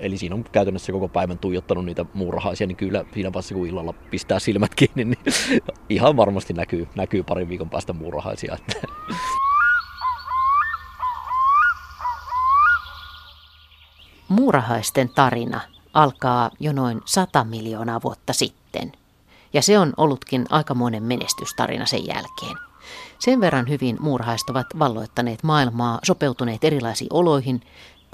Eli siinä on käytännössä koko päivän tuijottanut niitä muurahaisia, niin kyllä siinä vaiheessa kun illalla pistää silmät kiinni, niin ihan varmasti näkyy, näkyy parin viikon päästä muurahaisia. Muurahaisten tarina alkaa jo noin 100 miljoonaa vuotta sitten. Ja se on ollutkin aikamoinen menestystarina sen jälkeen. Sen verran hyvin muurahaiset ovat valloittaneet maailmaa, sopeutuneet erilaisiin oloihin,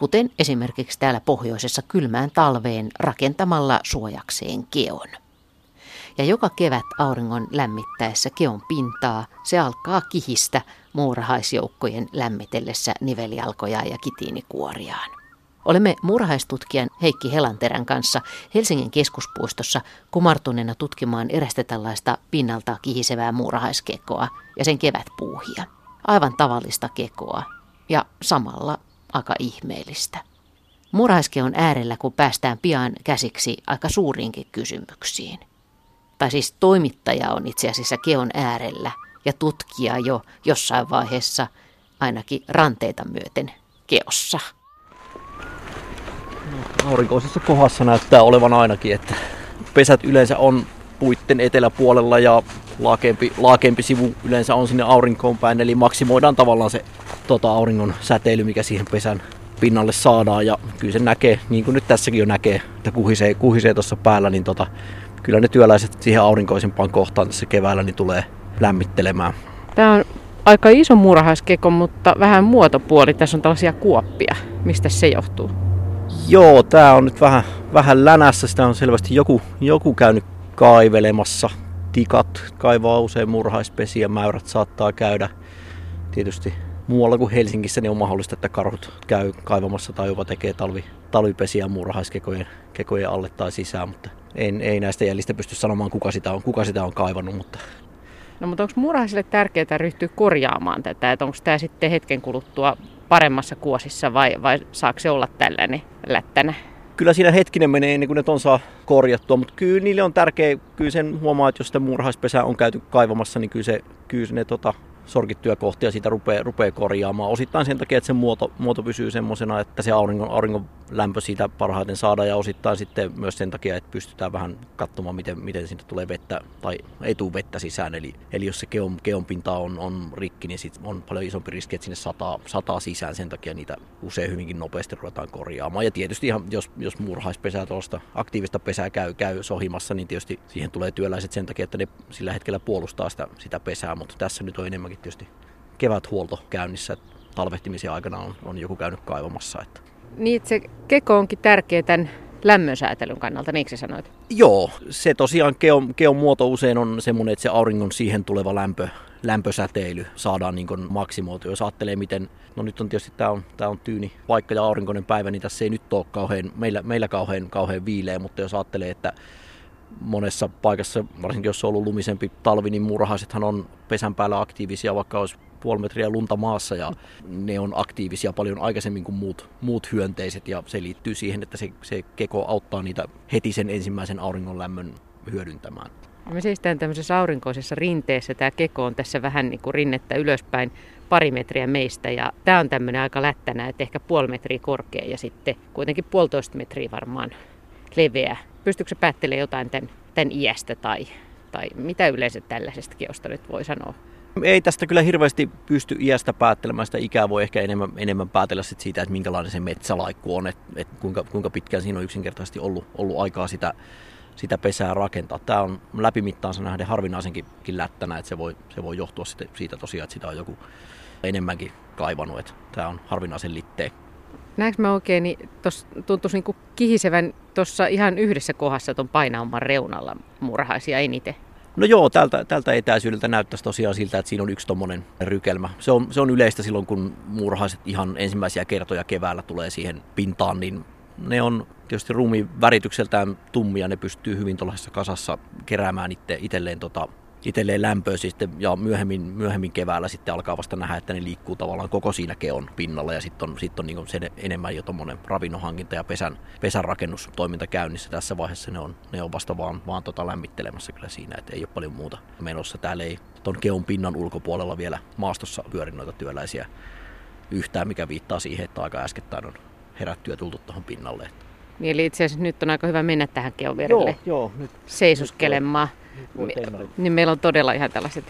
kuten esimerkiksi täällä pohjoisessa kylmään talveen rakentamalla suojakseen keon. Ja joka kevät auringon lämmittäessä keon pintaa se alkaa kihistä muurahaisjoukkojen lämmitellessä nivelialkoja ja kitiinikuoriaan. Olemme murhaistutkijan Heikki Helanterän kanssa Helsingin keskuspuistossa kumartuneena tutkimaan erästä tällaista pinnalta kihisevää muurahaiskekoa ja sen kevätpuuhia. Aivan tavallista kekoa ja samalla aika ihmeellistä. Muurahaiskeon äärellä, kun päästään pian käsiksi aika suuriinkin kysymyksiin. Tai siis toimittaja on itse asiassa keon äärellä ja tutkija jo jossain vaiheessa ainakin ranteita myöten keossa aurinkoisessa kohdassa näyttää olevan ainakin, että pesät yleensä on puitten eteläpuolella ja laakempi, laakempi sivu yleensä on sinne aurinkoon päin, eli maksimoidaan tavallaan se tota, auringon säteily, mikä siihen pesän pinnalle saadaan. Ja kyllä se näkee, niin kuin nyt tässäkin jo näkee, että kuhisee, kuhisee tuossa päällä, niin tota, kyllä ne työläiset siihen aurinkoisempaan kohtaan tässä keväällä niin tulee lämmittelemään. Tämä on aika iso muurahaiskeko, mutta vähän muotopuoli. Tässä on tällaisia kuoppia. Mistä se johtuu? Joo, tää on nyt vähän, vähän länässä. Sitä on selvästi joku, joku käynyt kaivelemassa. Tikat kaivaa usein murhaispesiä, mäyrät saattaa käydä. Tietysti muualla kuin Helsingissä niin on mahdollista, että karhut käy kaivamassa tai jopa tekee talvi, talvipesiä murhaiskekojen kekojen alle tai sisään, mutta ei, ei näistä jäljistä pysty sanomaan, kuka sitä on, kuka sitä on kaivannut. Mutta... No mutta onko murhaisille tärkeää ryhtyä korjaamaan tätä, että onko tämä sitten hetken kuluttua paremmassa kuosissa vai, vai saako se olla tällainen lättänä? Kyllä siinä hetkinen menee ennen kuin ne on saa korjattua, mutta kyllä niille on tärkeä, kyllä sen huomaa, että jos sitä on käyty kaivamassa, niin kyllä, se, kyllä ne tota, sorkittuja kohtia siitä rupeaa, rupeaa korjaamaan. Osittain sen takia, että se muoto, muoto pysyy semmoisena, että se auringon, auringon lämpö siitä parhaiten saadaan ja osittain sitten myös sen takia, että pystytään vähän katsomaan, miten, miten siitä tulee vettä tai ei tule vettä sisään. Eli, eli jos se keon, keon pinta on, on rikki, niin sit on paljon isompi riski, että sinne sataa, sataa sisään. Sen takia niitä usein hyvinkin nopeasti ruvetaan korjaamaan. Ja tietysti ihan, jos, jos muurhaispesää tuosta aktiivista pesää käy, käy sohimassa, niin tietysti siihen tulee työläiset sen takia, että ne sillä hetkellä puolustaa sitä, sitä pesää. Mutta tässä nyt on enemmänkin tietysti keväthuolto käynnissä. Talvehtimisen aikana on, on joku käynyt kaivamassa. Että niin, että se keko onkin tärkeä tämän lämmönsäätelyn kannalta, niin sä sanoit? Joo, se tosiaan keon, keon muoto usein on semmoinen, että se auringon siihen tuleva lämpö, lämpösäteily saadaan niin maksimoitu. Jos ajattelee, miten, no nyt on tietysti tämä on, tää on tyyni paikka ja aurinkoinen päivä, niin tässä ei nyt ole kauhean, meillä, meillä kauhean, kauhean viileä, mutta jos ajattelee, että monessa paikassa, varsinkin jos on ollut lumisempi talvi, niin murhaisethan on pesän päällä aktiivisia, vaikka olisi puoli metriä lunta maassa ja ne on aktiivisia paljon aikaisemmin kuin muut, muut hyönteiset ja se liittyy siihen, että se, se keko auttaa niitä heti sen ensimmäisen auringon lämmön hyödyntämään. Me seistään tämmöisessä aurinkoisessa rinteessä. Tämä keko on tässä vähän niin kuin rinnettä ylöspäin pari metriä meistä ja tämä on tämmöinen aika lättänä, että ehkä puoli metriä korkea ja sitten kuitenkin puolitoista metriä varmaan leveä. Pystyykö se päättelemään jotain tämän, tämän iästä tai, tai mitä yleensä tällaisesta keosta nyt voi sanoa? Ei tästä kyllä hirveästi pysty iästä päättelemään. Sitä ikää voi ehkä enemmän, enemmän päätellä sit siitä, että minkälainen se metsälaikku on, että, että kuinka, kuinka pitkään siinä on yksinkertaisesti ollut, ollut aikaa sitä, sitä pesää rakentaa. Tämä on läpimittaansa nähden harvinaisenkin lättänä, että se voi, se voi johtua siitä tosiaan, että sitä on joku enemmänkin kaivannut. Että tämä on harvinaisen litteen. Näenkö mä oikein, niin tuossa tuntuisi niin kihisevän tuossa ihan yhdessä kohdassa tuon painauman reunalla murhaisia eniten. No joo, tältä, tältä etäisyydeltä näyttäisi tosiaan siltä, että siinä on yksi tommonen rykelmä. Se on, se on yleistä silloin, kun muurahaiset ihan ensimmäisiä kertoja keväällä tulee siihen pintaan, niin ne on tietysti ruumiin väritykseltään tummia, ne pystyy hyvin tuollaisessa kasassa keräämään itse, itselleen tota itselleen lämpöä sitten, ja myöhemmin, myöhemmin keväällä sitten alkaa vasta nähdä, että ne liikkuu tavallaan koko siinä keon pinnalla ja sitten on, sit on niin se enemmän jo tuommoinen ravinnonhankinta ja pesän, pesän rakennustoiminta käynnissä. Tässä vaiheessa ne on, ne on vasta vaan, vaan tota lämmittelemässä kyllä siinä, että ei ole paljon muuta menossa. Täällä ei tuon keon pinnan ulkopuolella vielä maastossa pyöri noita työläisiä yhtään, mikä viittaa siihen, että aika äskettäin on herätty ja tultu tuohon pinnalle. Niin, eli itse asiassa nyt on aika hyvä mennä tähän keoverille Joo, joo. Nyt, seisoskelemaan. voi Me- tennarit. Niin meillä on todella ihan tällaiset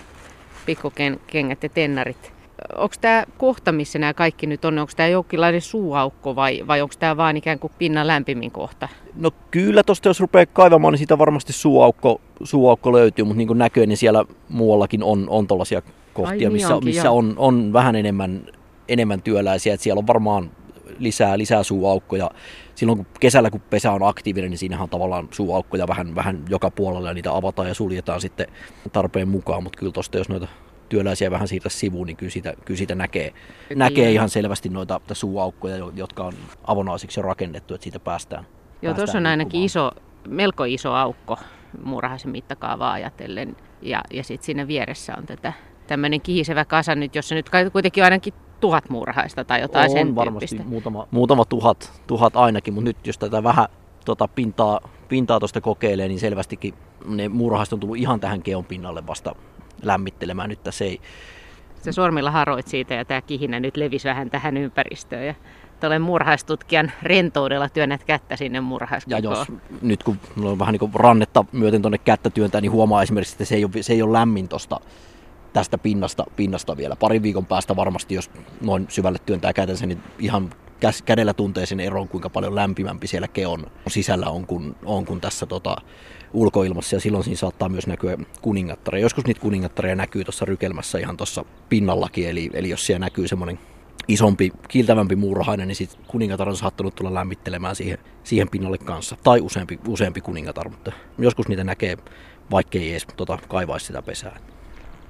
pikkukengät ja tennarit. Onko tämä kohta, missä nämä kaikki nyt on, onko tämä jonkinlainen suuaukko vai, vai onko tämä vaan ikään kuin pinnan lämpimin kohta? No kyllä tosta jos rupeaa kaivamaan, niin siitä varmasti suuaukko, suuaukko löytyy, mutta niin kuin näkyy, niin siellä muuallakin on, on tuollaisia kohtia, niin missä, onkin, missä joo. on, on vähän enemmän, enemmän työläisiä. Että siellä on varmaan lisää, lisää suuaukkoja. Silloin kun kesällä, kun pesä on aktiivinen, niin siinähän on tavallaan suuaukkoja vähän, vähän joka puolella ja niitä avataan ja suljetaan sitten tarpeen mukaan. Mutta kyllä tuosta, jos noita työläisiä vähän siirtä sivuun, niin kyllä siitä, kyllä siitä näkee, näkee ihan selvästi noita suuaukkoja, jo- jotka on avonaisiksi jo rakennettu, että siitä päästään. Joo, tuossa on ainakin iso, melko iso aukko muurahaisen mittakaavaa ajatellen. Ja, ja sitten siinä vieressä on tätä tämmöinen kihisevä kasa nyt, jossa nyt kuitenkin ainakin tuhat muurahaista tai jotain on sen varmasti tyyppistä. muutama, muutama tuhat, tuhat ainakin, mutta nyt jos tätä vähän tota pintaa, pintaa tuosta kokeilee, niin selvästikin ne muurahaiset on tullut ihan tähän keon pinnalle vasta lämmittelemään. Nyt tässä ei, Sä sormilla haroit siitä ja tämä kihinä nyt levisi vähän tähän ympäristöön. Ja tuolle murhaistutkijan rentoudella työnnät kättä sinne ja murhaiskekoon. jos nyt kun on vähän niin kuin rannetta myöten tuonne kättä työntää, niin huomaa esimerkiksi, että se ei ole, se ei ole lämmin tosta, tästä pinnasta, pinnasta vielä. Parin viikon päästä varmasti, jos noin syvälle työntää kätensä, niin ihan kädellä tuntee sen eron, kuinka paljon lämpimämpi siellä keon sisällä on kuin, on kuin tässä tota, ulkoilmassa. Ja silloin siinä saattaa myös näkyä kuningattareja. Joskus niitä kuningattareja näkyy tuossa rykelmässä ihan tuossa pinnallakin. Eli, eli jos siellä näkyy semmoinen isompi, kiiltävämpi muurahainen, niin sitten kuningatar on saattanut tulla lämmittelemään siihen, siihen pinnalle kanssa. Tai useampi, useampi kuningatar, mutta joskus niitä näkee, vaikkei edes tota, kaivaisi sitä pesää.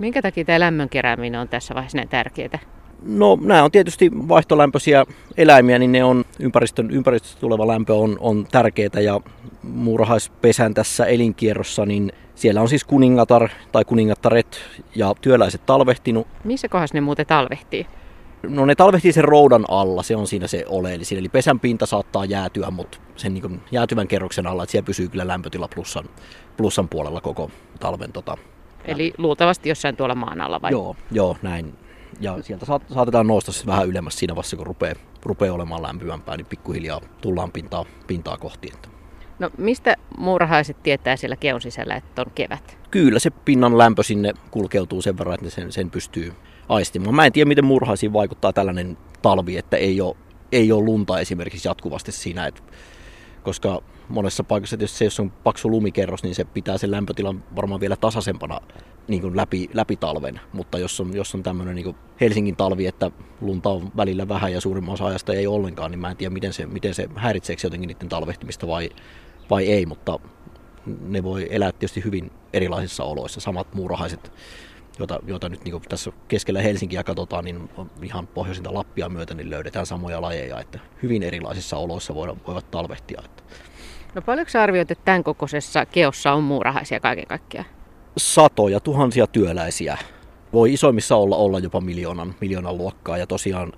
Minkä takia tämä lämmön kerääminen on tässä vaiheessa näin tärkeää? No nämä on tietysti vaihtolämpöisiä eläimiä, niin ne on ympäristön, ympäristöstä tuleva lämpö on, on tärkeää ja muurahaispesän tässä elinkierrossa, niin siellä on siis kuningatar tai kuningattaret ja työläiset talvehtinut. Missä kohdassa ne muuten talvehtii? No ne talvehtii sen roudan alla, se on siinä se oleellisin. Eli pesän pinta saattaa jäätyä, mutta sen niin jäätyvän kerroksen alla, että siellä pysyy kyllä lämpötila plussan, plussan puolella koko talven. Tota. Eli luultavasti jossain tuolla maan alla vai? Joo, joo, näin. Ja sieltä saat, saatetaan nousta siis vähän ylemmäs siinä vaiheessa, kun rupeaa, rupeaa olemaan lämpimämpää, niin pikkuhiljaa tullaan pintaa, pintaa kohti. Että No mistä muurahaiset tietää siellä keon sisällä, että on kevät? kyllä se pinnan lämpö sinne kulkeutuu sen verran, että ne sen, sen pystyy aistimaan. Mä en tiedä, miten murhaisiin vaikuttaa tällainen talvi, että ei ole, ei ole lunta esimerkiksi jatkuvasti siinä, että, koska monessa paikassa tietysti se, jos on paksu lumikerros, niin se pitää sen lämpötilan varmaan vielä tasaisempana niin kuin läpi, läpi talven. Mutta jos on, jos on tämmöinen niin Helsingin talvi, että lunta on välillä vähän ja suurimman osa ajasta ei ollenkaan, niin mä en tiedä, miten se, miten se häiritseekö se jotenkin niiden talvehtimista vai, vai ei, mutta ne voi elää tietysti hyvin erilaisissa oloissa. Samat muurahaiset, joita, joita nyt niin tässä keskellä Helsinkiä katsotaan, niin ihan pohjoisinta Lappia myöten niin löydetään samoja lajeja, että hyvin erilaisissa oloissa voivat, voivat talvehtia. Että No paljonko sä arvioit, että tämän kokoisessa keossa on muurahaisia kaiken kaikkiaan? satoja, tuhansia työläisiä. Voi isoimmissa olla, olla jopa miljoonan, miljoonan luokkaa ja tosiaan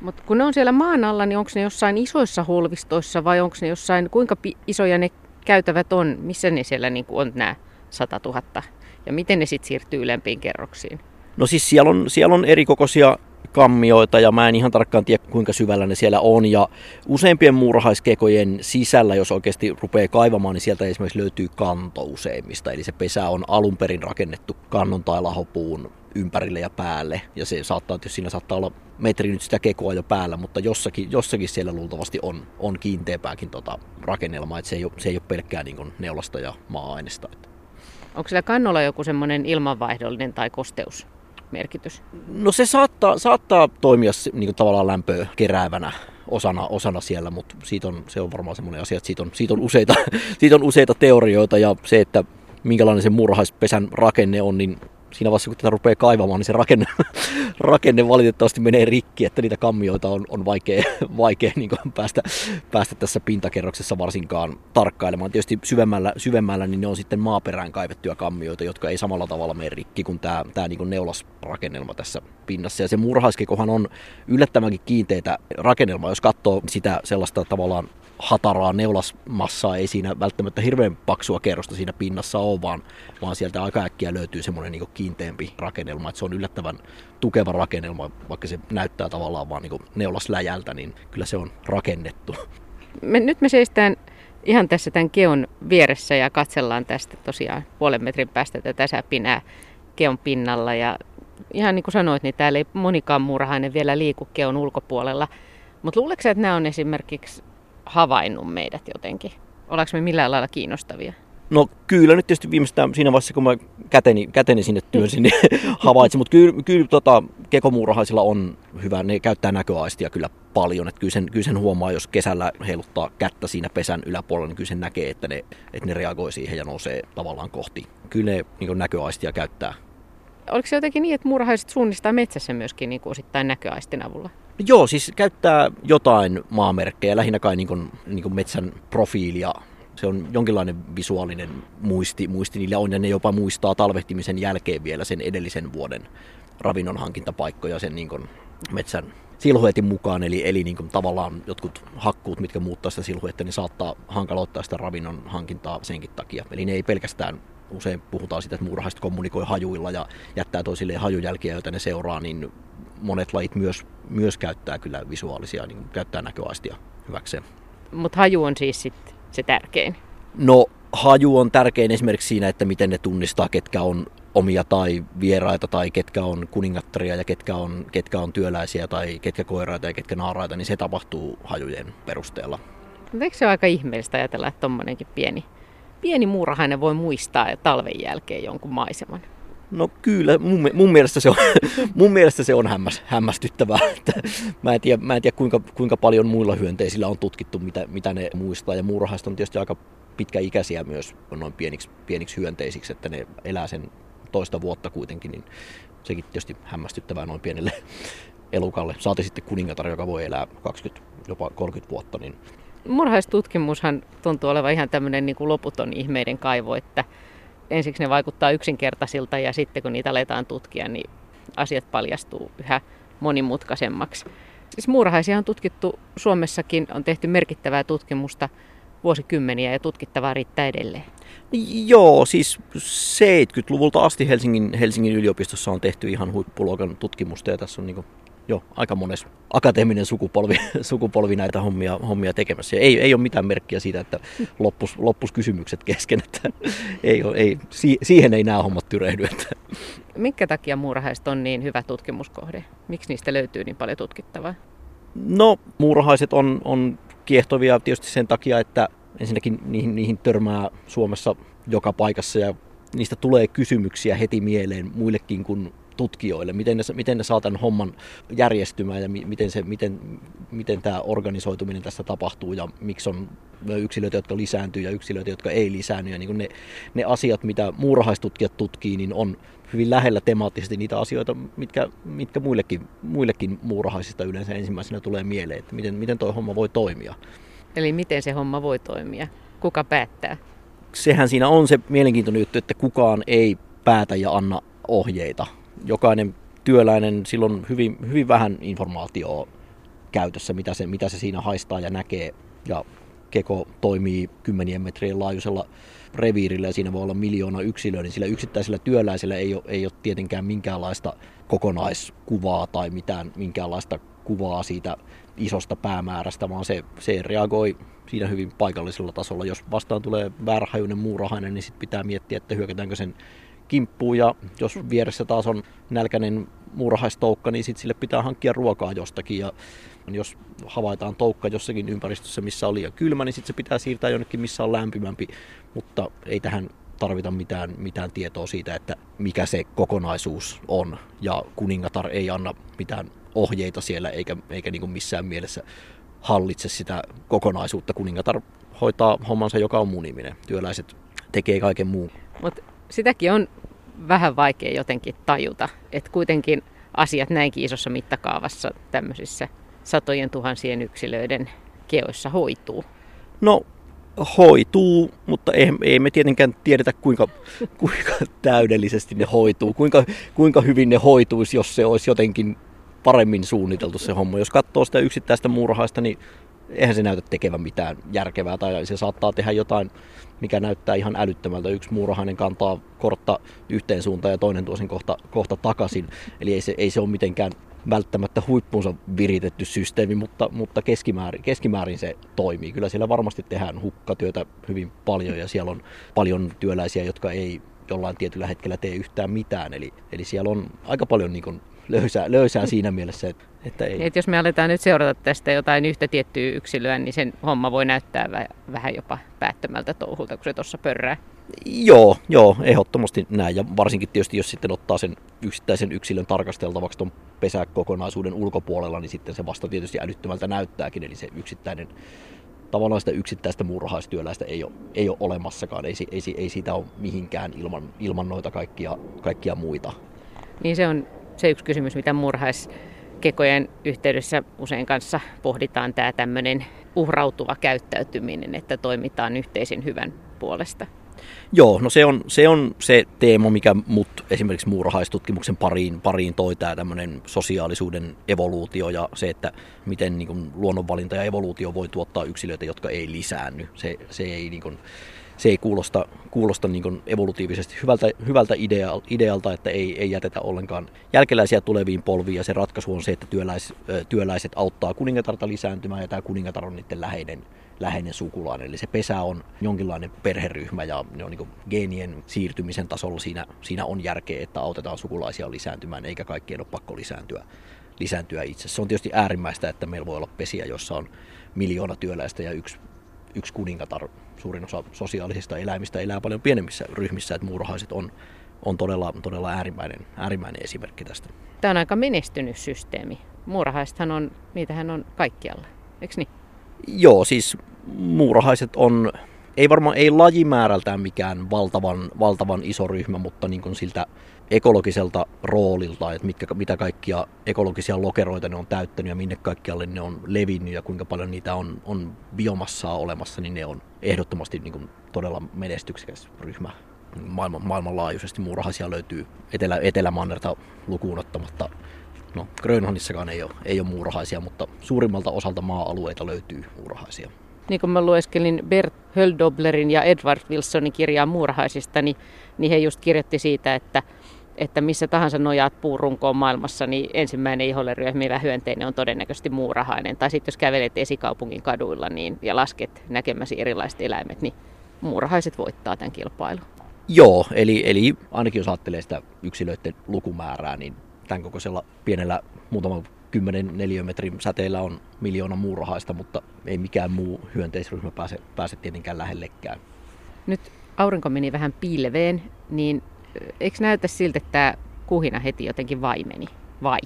Mutta kun ne on siellä maan alla, niin onko ne jossain isoissa holvistoissa vai onko ne jossain, kuinka isoja ne käytävät on, missä ne siellä niin on nämä 100 000 ja miten ne sitten siirtyy ylempiin kerroksiin? No siis siellä on, siellä on erikokoisia kammioita ja mä en ihan tarkkaan tiedä kuinka syvällä ne siellä on. Ja useimpien muurahaiskekojen sisällä, jos oikeasti rupeaa kaivamaan, niin sieltä esimerkiksi löytyy kanto useimmista. Eli se pesä on alun perin rakennettu kannon tai lahopuun ympärille ja päälle. Ja se saattaa, tietysti siinä saattaa olla metri nyt sitä kekoa jo päällä, mutta jossakin, jossakin siellä luultavasti on, on kiinteämpääkin tota rakennelmaa. Että se ei ole, se ei ole pelkkää niin neulasta ja maa-ainesta. Että Onko siellä kannolla joku semmoinen ilmanvaihdollinen tai kosteusmerkitys? No se saattaa, saattaa toimia niin tavallaan lämpöä keräävänä osana, osana siellä, mutta siitä on, se on varmaan semmoinen asia, että siitä on, siitä, on useita, siitä on useita teorioita ja se, että minkälainen se murhaispesän rakenne on, niin siinä vaiheessa kun tätä rupeaa kaivamaan, niin se rakenne, rakenne valitettavasti menee rikki, että niitä kammioita on, on vaikea, vaikea niin päästä, päästä tässä pintakerroksessa varsinkaan tarkkailemaan. Tietysti syvemmällä, syvemmällä niin ne on sitten maaperään kaivettuja kammioita, jotka ei samalla tavalla mene rikki kuin tämä, tämä niin kuin neulasrakennelma tässä pinnassa. Ja se murhaiskekohan on yllättävänkin kiinteitä rakennelma, jos katsoo sitä sellaista tavallaan hataraa neulasmassaa, ei siinä välttämättä hirveän paksua kerrosta siinä pinnassa ole, vaan, vaan sieltä aika äkkiä löytyy semmoinen niin kiinteämpi rakennelma, että se on yllättävän tukeva rakennelma, vaikka se näyttää tavallaan vaan niin neulasläjältä, niin kyllä se on rakennettu. Me, nyt me seistään ihan tässä tämän keon vieressä ja katsellaan tästä tosiaan puolen metrin päästä tätä säpinää keon pinnalla. Ja ihan niin kuin sanoit, niin täällä ei monikaan muurahainen vielä liiku keon ulkopuolella. Mutta luuletko että nämä on esimerkiksi havainnut meidät jotenkin? Ollaanko me millään lailla kiinnostavia? No kyllä nyt tietysti viimeistään siinä vaiheessa, kun mä käteni, käteni sinne työnsin, niin havaitsin. Mutta kyllä, kyllä tota, kekomuurahaisilla on hyvä, ne käyttää näköaistia kyllä paljon. Että kyllä, sen, kyllä sen huomaa, jos kesällä heiluttaa kättä siinä pesän yläpuolella, niin kyllä sen näkee, että ne, että ne reagoi siihen ja nousee tavallaan kohti. Kyllä ne niin näköaistia käyttää. Oliko se jotenkin niin, että muurahaiset suunnistaa metsässä myöskin niin kuin osittain näköaistin avulla? Joo, siis käyttää jotain maamerkkejä, lähinnä kai niin kuin, niin kuin metsän profiilia se on jonkinlainen visuaalinen muisti, muisti niillä on, ja ne jopa muistaa talvehtimisen jälkeen vielä sen edellisen vuoden ravinnon hankintapaikkoja sen niin kuin metsän silhuetin mukaan, eli, eli niin kuin tavallaan jotkut hakkuut, mitkä muuttaa sitä silhuetta, niin saattaa hankaloittaa sitä ravinnon hankintaa senkin takia. Eli ne ei pelkästään, usein puhutaan siitä, että muurahaiset kommunikoi hajuilla ja jättää toisilleen hajujälkiä, joita ne seuraa, niin monet lajit myös, myös käyttää kyllä visuaalisia, niin käyttää näköaistia hyväkseen. Mutta haju on siis sitten se tärkein? No haju on tärkein esimerkiksi siinä, että miten ne tunnistaa, ketkä on omia tai vieraita tai ketkä on kuningattaria ja ketkä on, ketkä on työläisiä tai ketkä koiraita ja ketkä naaraita, niin se tapahtuu hajujen perusteella. Eikö se ole aika ihmeellistä ajatella, että tuommoinenkin pieni, pieni muurahainen voi muistaa talven jälkeen jonkun maiseman? No kyllä, mun, mun, mielestä se on, mun mielestä se on hämmäs, hämmästyttävää. Että mä en tiedä, mä en tiedä kuinka, kuinka paljon muilla hyönteisillä on tutkittu, mitä, mitä ne muistaa. Ja muurahaiset on tietysti aika pitkäikäisiä myös noin pieniksi, pieniksi hyönteisiksi, että ne elää sen toista vuotta kuitenkin, niin sekin tietysti hämmästyttävää noin pienelle elukalle. Saati sitten kuningatar, joka voi elää 20, jopa 30 vuotta. Niin... Murhaistutkimushan tuntuu olevan ihan tämmöinen niin kuin loputon ihmeiden kaivo, että ensiksi ne vaikuttaa yksinkertaisilta ja sitten kun niitä aletaan tutkia, niin asiat paljastuu yhä monimutkaisemmaksi. Siis muurahaisia on tutkittu Suomessakin, on tehty merkittävää tutkimusta vuosikymmeniä ja tutkittavaa riittää edelleen. Joo, siis 70-luvulta asti Helsingin, Helsingin yliopistossa on tehty ihan huippuluokan tutkimusta ja tässä on niin jo aika mones akateeminen sukupolvi, sukupolvi näitä hommia, hommia tekemässä. Ja ei, ei ole mitään merkkiä siitä, että loppus, loppus kysymykset kesken, että ei, ole, ei, siihen ei nämä hommat tyrehdy. Että. Minkä takia muurahaiset on niin hyvä tutkimuskohde? Miksi niistä löytyy niin paljon tutkittavaa? No, muurahaiset on, on kiehtovia tietysti sen takia, että ensinnäkin niihin, niihin törmää Suomessa joka paikassa ja niistä tulee kysymyksiä heti mieleen muillekin kuin tutkijoille, miten ne, miten ne saa tämän homman järjestymään ja miten, se, miten, miten tämä organisoituminen tässä tapahtuu ja miksi on yksilöitä, jotka lisääntyy ja yksilöitä, jotka ei lisäänny. Ja niin ne, ne asiat, mitä muurahaistutkijat tutkii, niin on hyvin lähellä temaattisesti niitä asioita, mitkä, mitkä muillekin, muillekin muurahaisista yleensä ensimmäisenä tulee mieleen, että miten, miten tuo homma voi toimia. Eli miten se homma voi toimia? Kuka päättää? Sehän siinä on se mielenkiintoinen juttu, että kukaan ei päätä ja anna ohjeita, jokainen työläinen, silloin hyvin, hyvin vähän informaatiota käytössä, mitä se, mitä se siinä haistaa ja näkee. Ja keko toimii kymmenien metrien laajuisella reviirillä ja siinä voi olla miljoona yksilöä, niin sillä yksittäisellä työläisellä ei ole, ei ole tietenkään minkäänlaista kokonaiskuvaa tai mitään, minkäänlaista kuvaa siitä isosta päämäärästä, vaan se, se reagoi siinä hyvin paikallisella tasolla. Jos vastaan tulee väärähajuinen muurahainen, niin sitten pitää miettiä, että hyökätäänkö sen kimppuun ja jos vieressä taas on nälkäinen muurahaistoukka, niin sitten sille pitää hankkia ruokaa jostakin ja jos havaitaan toukka jossakin ympäristössä, missä on liian kylmä, niin sitten se pitää siirtää jonnekin, missä on lämpimämpi, mutta ei tähän tarvita mitään, mitään tietoa siitä, että mikä se kokonaisuus on. Ja kuningatar ei anna mitään ohjeita siellä, eikä, eikä niin missään mielessä hallitse sitä kokonaisuutta. Kuningatar hoitaa hommansa, joka on muniminen. Työläiset tekee kaiken muun. Mutta sitäkin on vähän vaikea jotenkin tajuta, että kuitenkin asiat näinkin isossa mittakaavassa tämmöisissä satojen tuhansien yksilöiden keoissa hoituu. No hoituu, mutta ei, ei me tietenkään tiedetä kuinka, kuinka täydellisesti ne hoituu, kuinka, kuinka hyvin ne hoituisi, jos se olisi jotenkin paremmin suunniteltu se homma. Jos katsoo sitä yksittäistä muurahaista, niin eihän se näytä tekevän mitään järkevää tai se saattaa tehdä jotain, mikä näyttää ihan älyttömältä. Yksi muurahainen kantaa kortta yhteen suuntaan ja toinen tuo sen kohta, kohta takaisin. Eli ei se, ei se ole mitenkään välttämättä huippuunsa viritetty systeemi, mutta, mutta keskimäärin, keskimäärin se toimii. Kyllä siellä varmasti tehdään hukkatyötä hyvin paljon ja siellä on paljon työläisiä, jotka ei jollain tietyllä hetkellä tee yhtään mitään. Eli, eli siellä on aika paljon niin kuin löysää, löysää siinä mielessä, että, että ei. Et jos me aletaan nyt seurata tästä jotain yhtä tiettyä yksilöä, niin sen homma voi näyttää vähän jopa päättömältä touhulta, kun se tuossa pörrää. Joo, joo, ehdottomasti näin. Ja varsinkin tietysti, jos sitten ottaa sen yksittäisen yksilön tarkasteltavaksi tuon pesäkokonaisuuden ulkopuolella, niin sitten se vasta tietysti älyttömältä näyttääkin. Eli se yksittäinen tavallaan sitä yksittäistä murhaistyöläistä ei ole, ei ole olemassakaan, ei, ei, ei siitä ole mihinkään ilman, ilman noita kaikkia, kaikkia muita. Niin se on se yksi kysymys, mitä murhaiskekojen yhteydessä usein kanssa pohditaan, tämä tämmöinen uhrautuva käyttäytyminen, että toimitaan yhteisen hyvän puolesta. Joo, no se on se, on se teema, mikä mut esimerkiksi muurahaistutkimuksen pariin, pariin toi tämä tämmöinen sosiaalisuuden evoluutio ja se, että miten niin kuin, luonnonvalinta ja evoluutio voi tuottaa yksilöitä, jotka ei lisäänny. Se, se ei niin kuin, se ei kuulosta, kuulosta niin evolutiivisesti hyvältä, hyvältä idea, idealta, että ei, ei jätetä ollenkaan jälkeläisiä tuleviin polviin. Ja se ratkaisu on se, että työläis, työläiset auttaa kuningatarta lisääntymään ja tämä kuningatar on niiden läheinen, läheinen sukulainen. Eli se pesä on jonkinlainen perheryhmä ja ne on niin geenien siirtymisen tasolla siinä, siinä on järkeä, että autetaan sukulaisia lisääntymään, eikä kaikkien ole pakko lisääntyä, lisääntyä itse. Se on tietysti äärimmäistä, että meillä voi olla pesiä, jossa on miljoona työläistä ja yksi, yksi kuningatar suurin osa sosiaalisista eläimistä elää paljon pienemmissä ryhmissä, että muurahaiset on, on todella, todella äärimmäinen, äärimmäinen esimerkki tästä. Tämä on aika menestynyt systeemi. Muurahaisethan on, niitähän on kaikkialla, eikö niin? Joo, siis muurahaiset on, ei varmaan ei lajimäärältään mikään valtavan, valtavan iso ryhmä, mutta niin kuin siltä ekologiselta roolilta, että mitkä, mitä kaikkia ekologisia lokeroita ne on täyttänyt ja minne kaikkialle ne on levinnyt ja kuinka paljon niitä on, on biomassaa olemassa, niin ne on ehdottomasti niin kuin todella menestyksekäs ryhmä. Maailman, maailmanlaajuisesti muurahaisia löytyy Etelä, Etelämannerta lukuun ottamatta. No, Grönlannissakaan ei ole, ei ole muurahaisia, mutta suurimmalta osalta maa-alueita löytyy muurahaisia. Niin kuin mä lueskelin Bert Höldoblerin ja Edward Wilsonin kirjaa muurahaisista, niin, niin he just kirjoitti siitä, että että missä tahansa nojaat puurunkoon maailmassa, niin ensimmäinen iholle ryöhmivä hyönteinen on todennäköisesti muurahainen. Tai sitten jos kävelet esikaupungin kaduilla niin, ja lasket näkemäsi erilaiset eläimet, niin muurahaiset voittaa tämän kilpailun. Joo, eli, eli ainakin jos ajattelee sitä yksilöiden lukumäärää, niin tämän kokoisella pienellä muutaman kymmenen neliömetrin säteellä on miljoona muurahaista, mutta ei mikään muu hyönteisryhmä pääse, pääse tietenkään lähellekään. Nyt aurinko meni vähän pilveen, niin eikö näytä siltä, että tämä kuhina heti jotenkin vaimeni, vai?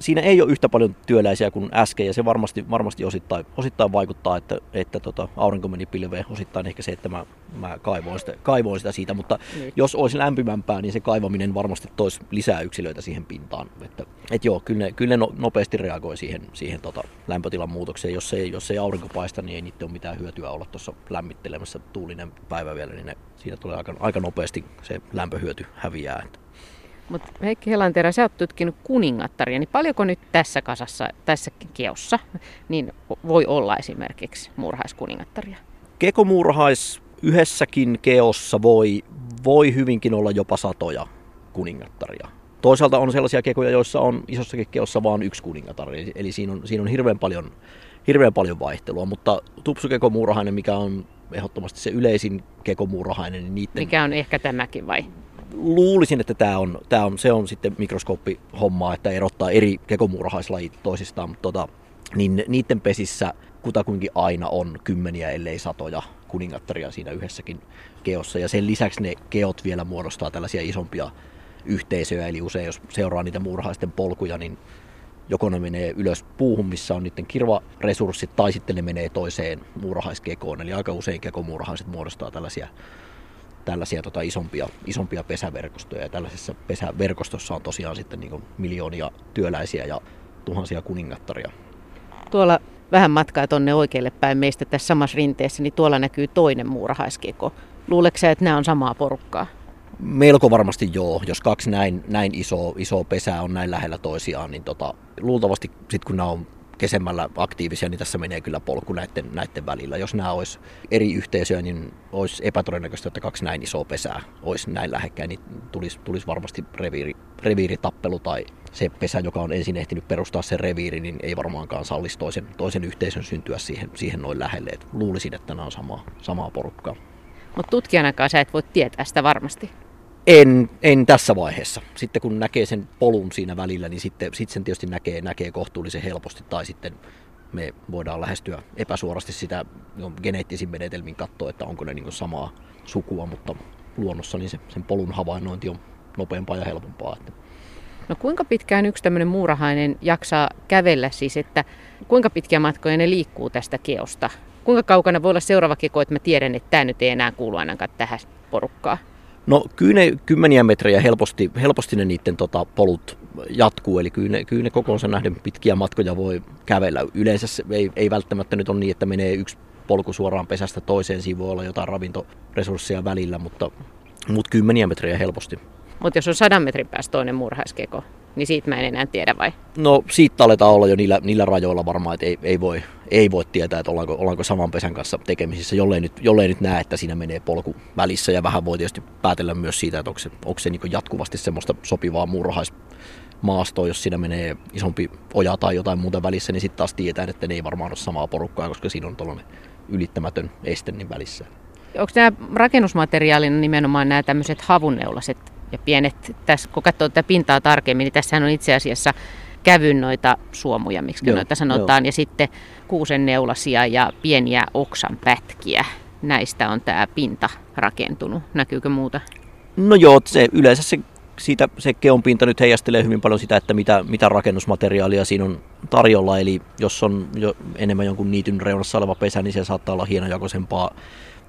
Siinä ei ole yhtä paljon työläisiä kuin äsken ja se varmasti, varmasti osittain, osittain vaikuttaa, että, että tota, aurinko meni pilveen. Osittain ehkä se, että mä, mä kaivoin, sitä, kaivoin sitä siitä, mutta niin. jos olisi lämpimämpää, niin se kaivaminen varmasti toisi lisää yksilöitä siihen pintaan. Että, et joo, kyllä ne, kyllä ne no, nopeasti reagoi siihen, siihen tota, lämpötilan muutokseen. Jos ei, jos ei aurinko paista, niin ei niitä ole mitään hyötyä olla tuossa lämmittelemässä tuulinen päivä vielä, niin ne, siinä tulee aika, aika nopeasti se lämpöhyöty häviää. Mutta Heikki Helanterä, sä oot tutkinut kuningattaria, niin paljonko nyt tässä kasassa, tässä keossa, niin voi olla esimerkiksi muurahaiskuningattaria? Kekomuurahais yhdessäkin keossa voi, voi hyvinkin olla jopa satoja kuningattaria. Toisaalta on sellaisia kekoja, joissa on isossakin keossa vain yksi kuningatar, eli siinä on, siinä on hirveän, paljon, hirveän paljon vaihtelua, mutta tupsukekomuurahainen, mikä on ehdottomasti se yleisin kekomuurahainen, niin niiden... Mikä on ehkä tämäkin vai? Luulisin, että tämä on, tämä on, se on sitten mikroskooppihommaa, että erottaa eri kekomuurahaislajit toisistaan, mutta tota, niin niiden pesissä kutakuinkin aina on kymmeniä, ellei satoja kuningattaria siinä yhdessäkin keossa. Ja sen lisäksi ne keot vielä muodostaa tällaisia isompia yhteisöjä, eli usein jos seuraa niitä muurahaisten polkuja, niin joko ne menee ylös puuhun, missä on niiden kirvaresurssit, tai sitten ne menee toiseen muurahaiskekoon. Eli aika usein kekomuurahaiset muodostaa tällaisia tällaisia tota, isompia, isompia pesäverkostoja. Ja tällaisessa pesäverkostossa on tosiaan sitten niin miljoonia työläisiä ja tuhansia kuningattaria. Tuolla vähän matkaa tuonne oikealle päin meistä tässä samassa rinteessä, niin tuolla näkyy toinen muurahaiskeko. Luuleeko että nämä on samaa porukkaa? Melko varmasti joo. Jos kaksi näin, näin isoa, isoa pesää on näin lähellä toisiaan, niin tota, luultavasti sitten kun nämä on kesemmällä aktiivisia, niin tässä menee kyllä polku näiden, näiden välillä. Jos nämä olisi eri yhteisöjä, niin olisi epätodennäköistä, että kaksi näin isoa pesää olisi näin lähekkäin, niin tulisi, tulisi varmasti reviiri, reviiritappelu tai, se pesä, joka on ensin ehtinyt perustaa sen reviiri, niin ei varmaankaan sallisi toisen, toisen yhteisön syntyä siihen, siihen noin lähelle. Et luulisin, että nämä on samaa, samaa porukkaa. Mutta tutkijanakaan sä et voi tietää sitä varmasti. En, en tässä vaiheessa. Sitten kun näkee sen polun siinä välillä, niin sitten, sitten sen tietysti näkee, näkee kohtuullisen helposti. Tai sitten me voidaan lähestyä epäsuorasti sitä no, geneettisin menetelmin katsoa, että onko ne niin samaa sukua, mutta luonnossa niin se, sen polun havainnointi on nopeampaa ja helpompaa. Että. No kuinka pitkään yksi tämmöinen muurahainen jaksaa kävellä siis, että kuinka pitkiä matkoja ne liikkuu tästä keosta? Kuinka kaukana voi olla seuraava keko, että mä tiedän, että tämä nyt ei enää kuulu ainakaan tähän porukkaan? No kyllä ne kymmeniä metrejä helposti, helposti ne niiden tota, polut jatkuu, eli kyllä ne, kyllä ne kokoonsa nähden pitkiä matkoja voi kävellä. Yleensä se ei, ei välttämättä nyt ole niin, että menee yksi polku suoraan pesästä toiseen, siinä voi olla jotain ravintoresursseja välillä, mutta, mutta kymmeniä metrejä helposti. Mutta jos on sadan metrin päästä toinen murhaiskeko, niin siitä mä en enää tiedä vai? No siitä aletaan olla jo niillä, niillä rajoilla varmaan, että ei, ei, voi, ei voi tietää, että ollaanko, ollaanko saman pesän kanssa tekemisissä, jollei nyt, jollei nyt näe, että siinä menee polku välissä. Ja vähän voi tietysti päätellä myös siitä, että onko se, onko se niin jatkuvasti semmoista sopivaa murhaismaastoa, jos siinä menee isompi oja tai jotain muuta välissä, niin sitten taas tietää, että ne ei varmaan ole samaa porukkaa, koska siinä on tuollainen ylittämätön este niin välissä. Onko nämä rakennusmateriaalina nimenomaan nämä tämmöiset havunneulaset ja pienet, tässä kun katsoo tätä pintaa tarkemmin, niin tässä on itse asiassa kävyn noita suomuja, miksi joo, noita sanotaan, joo. ja sitten kuusen neulasia ja pieniä oksan pätkiä. Näistä on tämä pinta rakentunut. Näkyykö muuta? No joo, se, yleensä se, siitä, se keon pinta nyt heijastelee hyvin paljon sitä, että mitä, mitä rakennusmateriaalia siinä on tarjolla. Eli jos on jo enemmän jonkun niityn reunassa oleva pesä, niin se saattaa olla hienojakoisempaa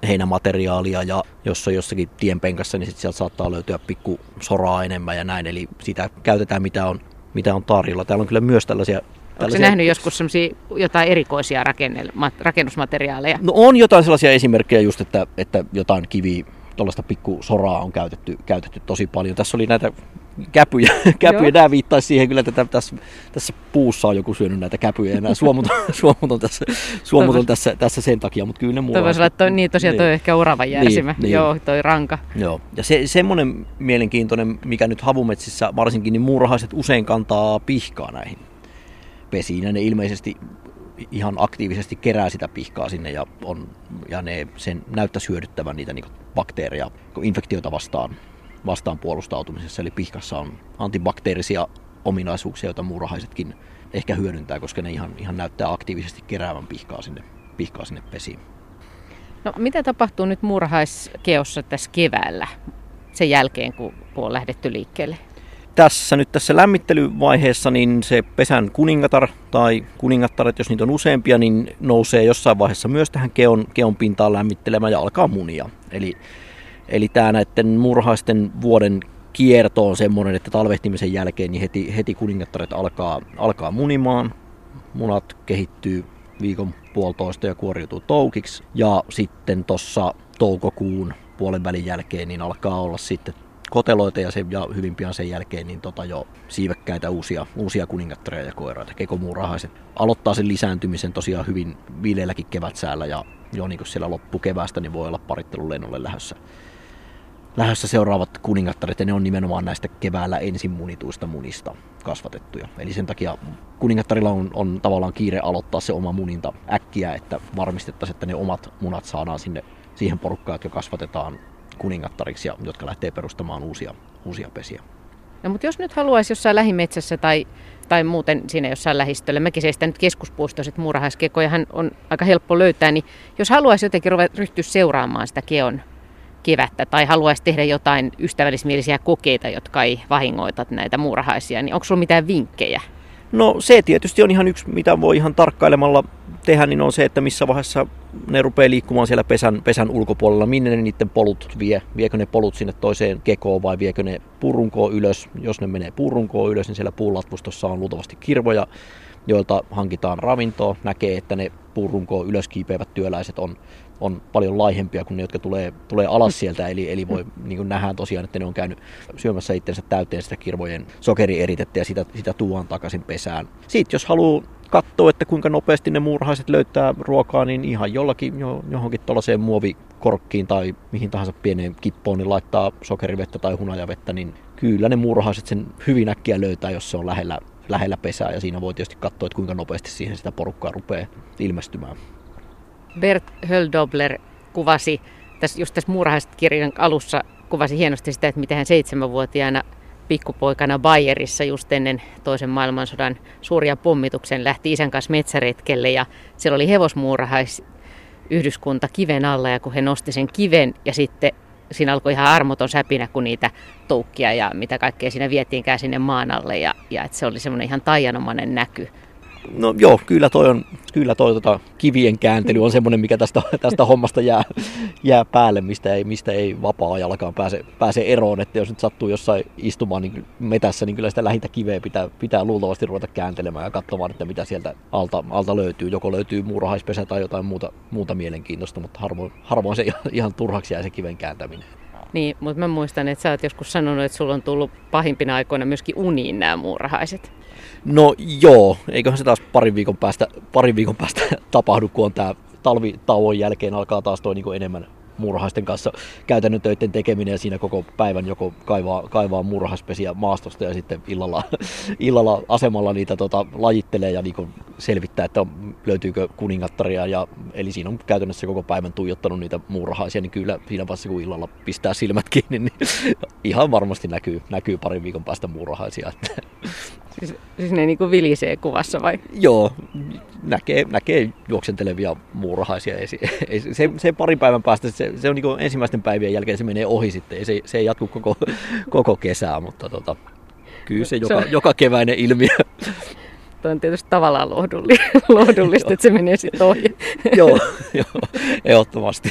heinämateriaalia ja jos on jossakin tienpenkassa, niin sit sieltä saattaa löytyä pikku soraa enemmän ja näin. Eli sitä käytetään mitä on, mitä on tarjolla. Täällä on kyllä myös tällaisia Onko se nähnyt joskus jotain erikoisia rakennusmateriaaleja? No on jotain sellaisia esimerkkejä just, että, että jotain kiviä, tuollaista pikku soraa on käytetty, käytetty tosi paljon. Tässä oli näitä käpyjä. käpyjä. Nämä viittaisi siihen kyllä, että tässä, tässä puussa on joku syönyt näitä käpyjä ja nämä suomut, suomut on, tässä, suomut on tässä, tässä sen takia, mutta kyllä ne mulla Toivoisi olla, toi, niin tosiaan niin. toi ehkä uravan järsimä, niin, niin. joo, toi ranka. Joo, ja se, semmoinen mielenkiintoinen, mikä nyt havumetsissä varsinkin, niin muurahaiset usein kantaa pihkaa näihin pesiin, ja ne ilmeisesti ihan aktiivisesti kerää sitä pihkaa sinne ja, on, ja ne sen näyttäisi hyödyttävän niitä niin bakteereja infektioita vastaan vastaan puolustautumisessa. Eli pihkassa on antibakteerisia ominaisuuksia, joita muurahaisetkin ehkä hyödyntää, koska ne ihan, ihan näyttää aktiivisesti keräävän pihkaa sinne, pihkaa sinne pesiin. No, mitä tapahtuu nyt muurahaiskeossa tässä keväällä sen jälkeen, kun on lähdetty liikkeelle? Tässä nyt tässä lämmittelyvaiheessa niin se pesän kuningatar tai kuningattaret, jos niitä on useampia, niin nousee jossain vaiheessa myös tähän keon, keon pintaan lämmittelemään ja alkaa munia. Eli Eli tämä näiden murhaisten vuoden kierto on semmoinen, että talvehtimisen jälkeen niin heti, heti kuningattaret alkaa, alkaa munimaan. Munat kehittyy viikon puolitoista ja kuoriutuu toukiksi. Ja sitten tuossa toukokuun puolen välin jälkeen niin alkaa olla sitten koteloita ja, se, ja hyvin pian sen jälkeen niin tota jo siivekkäitä uusia, uusia kuningattareja ja koiraita. Kekomuurahaiset aloittaa sen lisääntymisen tosiaan hyvin viileälläkin kevätsäällä ja jo niin siellä loppukeväästä niin voi olla parittelun lennolle lähdössä lähdössä seuraavat kuningattaret, ja ne on nimenomaan näistä keväällä ensin munituista munista kasvatettuja. Eli sen takia kuningattarilla on, on tavallaan kiire aloittaa se oma muninta äkkiä, että varmistettaisiin, että ne omat munat saadaan sinne siihen porukkaan, jotka kasvatetaan kuningattariksi ja jotka lähtee perustamaan uusia, uusia pesiä. No, mutta jos nyt haluaisi jossain lähimetsässä tai, tai muuten siinä jossain lähistöllä, mäkin seistän nyt keskuspuistoiset muurahaiskekoja, on aika helppo löytää, niin jos haluaisi jotenkin ryhtyä seuraamaan sitä keon kevättä tai haluaisi tehdä jotain ystävällismielisiä kokeita, jotka ei vahingoita näitä muurahaisia, niin onko sinulla mitään vinkkejä? No se tietysti on ihan yksi, mitä voi ihan tarkkailemalla tehdä, niin on se, että missä vaiheessa ne rupeaa liikkumaan siellä pesän, pesän ulkopuolella, minne ne niiden polut vie. Viekö ne polut sinne toiseen kekoon vai viekö ne purunkoon ylös. Jos ne menee purunkoon ylös, niin siellä puulatvustossa on luultavasti kirvoja, joilta hankitaan ravintoa. Näkee, että ne purunkoon ylös kiipeävät työläiset on on paljon laihempia kuin ne, jotka tulee, tulee alas sieltä. Eli, eli voi, niin nähdään tosiaan, että ne on käynyt syömässä itsensä täyteen sitä kirvojen sokerieritettä ja sitä, sitä tuon takaisin pesään. Sitten jos haluaa katsoo, että kuinka nopeasti ne muurahaiset löytää ruokaa, niin ihan jollakin jo, johonkin tuollaiseen muovikorkkiin tai mihin tahansa pieneen kippoon, niin laittaa sokerivettä tai hunajavettä, niin kyllä ne muurahaiset sen hyvin äkkiä löytää, jos se on lähellä, lähellä pesää. Ja siinä voi tietysti katsoa, että kuinka nopeasti siihen sitä porukkaa rupeaa ilmestymään. Bert Höldobler kuvasi tässä, just tässä muurahaiset kirjan alussa kuvasi hienosti sitä, että miten hän seitsemänvuotiaana pikkupoikana Bayerissa just ennen toisen maailmansodan suuria pommituksen lähti isän kanssa metsäretkelle ja siellä oli hevosmuurahais yhdyskunta kiven alla ja kun he nosti sen kiven ja sitten siinä alkoi ihan armoton säpinä, kun niitä toukkia ja mitä kaikkea siinä vietiinkään sinne maan alle ja, ja että se oli semmoinen ihan taianomainen näky. No joo, kyllä toi, on, kyllä toi tota, kivien kääntely on semmoinen, mikä tästä, tästä hommasta jää, jää päälle, mistä ei, mistä ei vapaa-ajallakaan pääse, pääse eroon. Että jos nyt sattuu jossain istumaan niin metässä, niin kyllä sitä lähintä kiveä pitää, pitää luultavasti ruveta kääntelemään ja katsomaan, että mitä sieltä alta, alta löytyy. Joko löytyy muurahaispesä tai jotain muuta, muuta mielenkiintoista, mutta harvoin, harvoin se ihan, turhaksi jää se kiven kääntäminen. Niin, mutta mä muistan, että sä oot joskus sanonut, että sulla on tullut pahimpina aikoina myöskin uniin nämä muurahaiset. No joo, eiköhän se taas parin viikon päästä, parin viikon päästä tapahdu, kun on tämä talvitauon jälkeen alkaa taas toi niin enemmän muurahaisten kanssa käytännön töiden tekeminen ja siinä koko päivän joko kaivaa, kaivaa muurahaispesiä maastosta ja sitten illalla, illalla asemalla niitä tota, lajittelee ja niin selvittää, että löytyykö kuningattaria. Ja, eli siinä on käytännössä koko päivän tuijottanut niitä muurahaisia, niin kyllä siinä vaiheessa kun illalla pistää silmät kiinni, niin ihan varmasti näkyy, näkyy parin viikon päästä muurahaisia. Siis, siis ne niin kuin vilisee kuvassa vai? Joo, näkee, näkee juoksentelevia muurahaisia. se, se parin päivän päästä, se, se on niin ensimmäisten päivien jälkeen se menee ohi sitten. Se, se ei jatku koko, koko kesää, mutta tota, kyllä se joka, se on... joka keväinen ilmiö. Tuo on tietysti tavallaan lohdullista, lohdullista että se menee sitten ohi. joo, joo, ehdottomasti.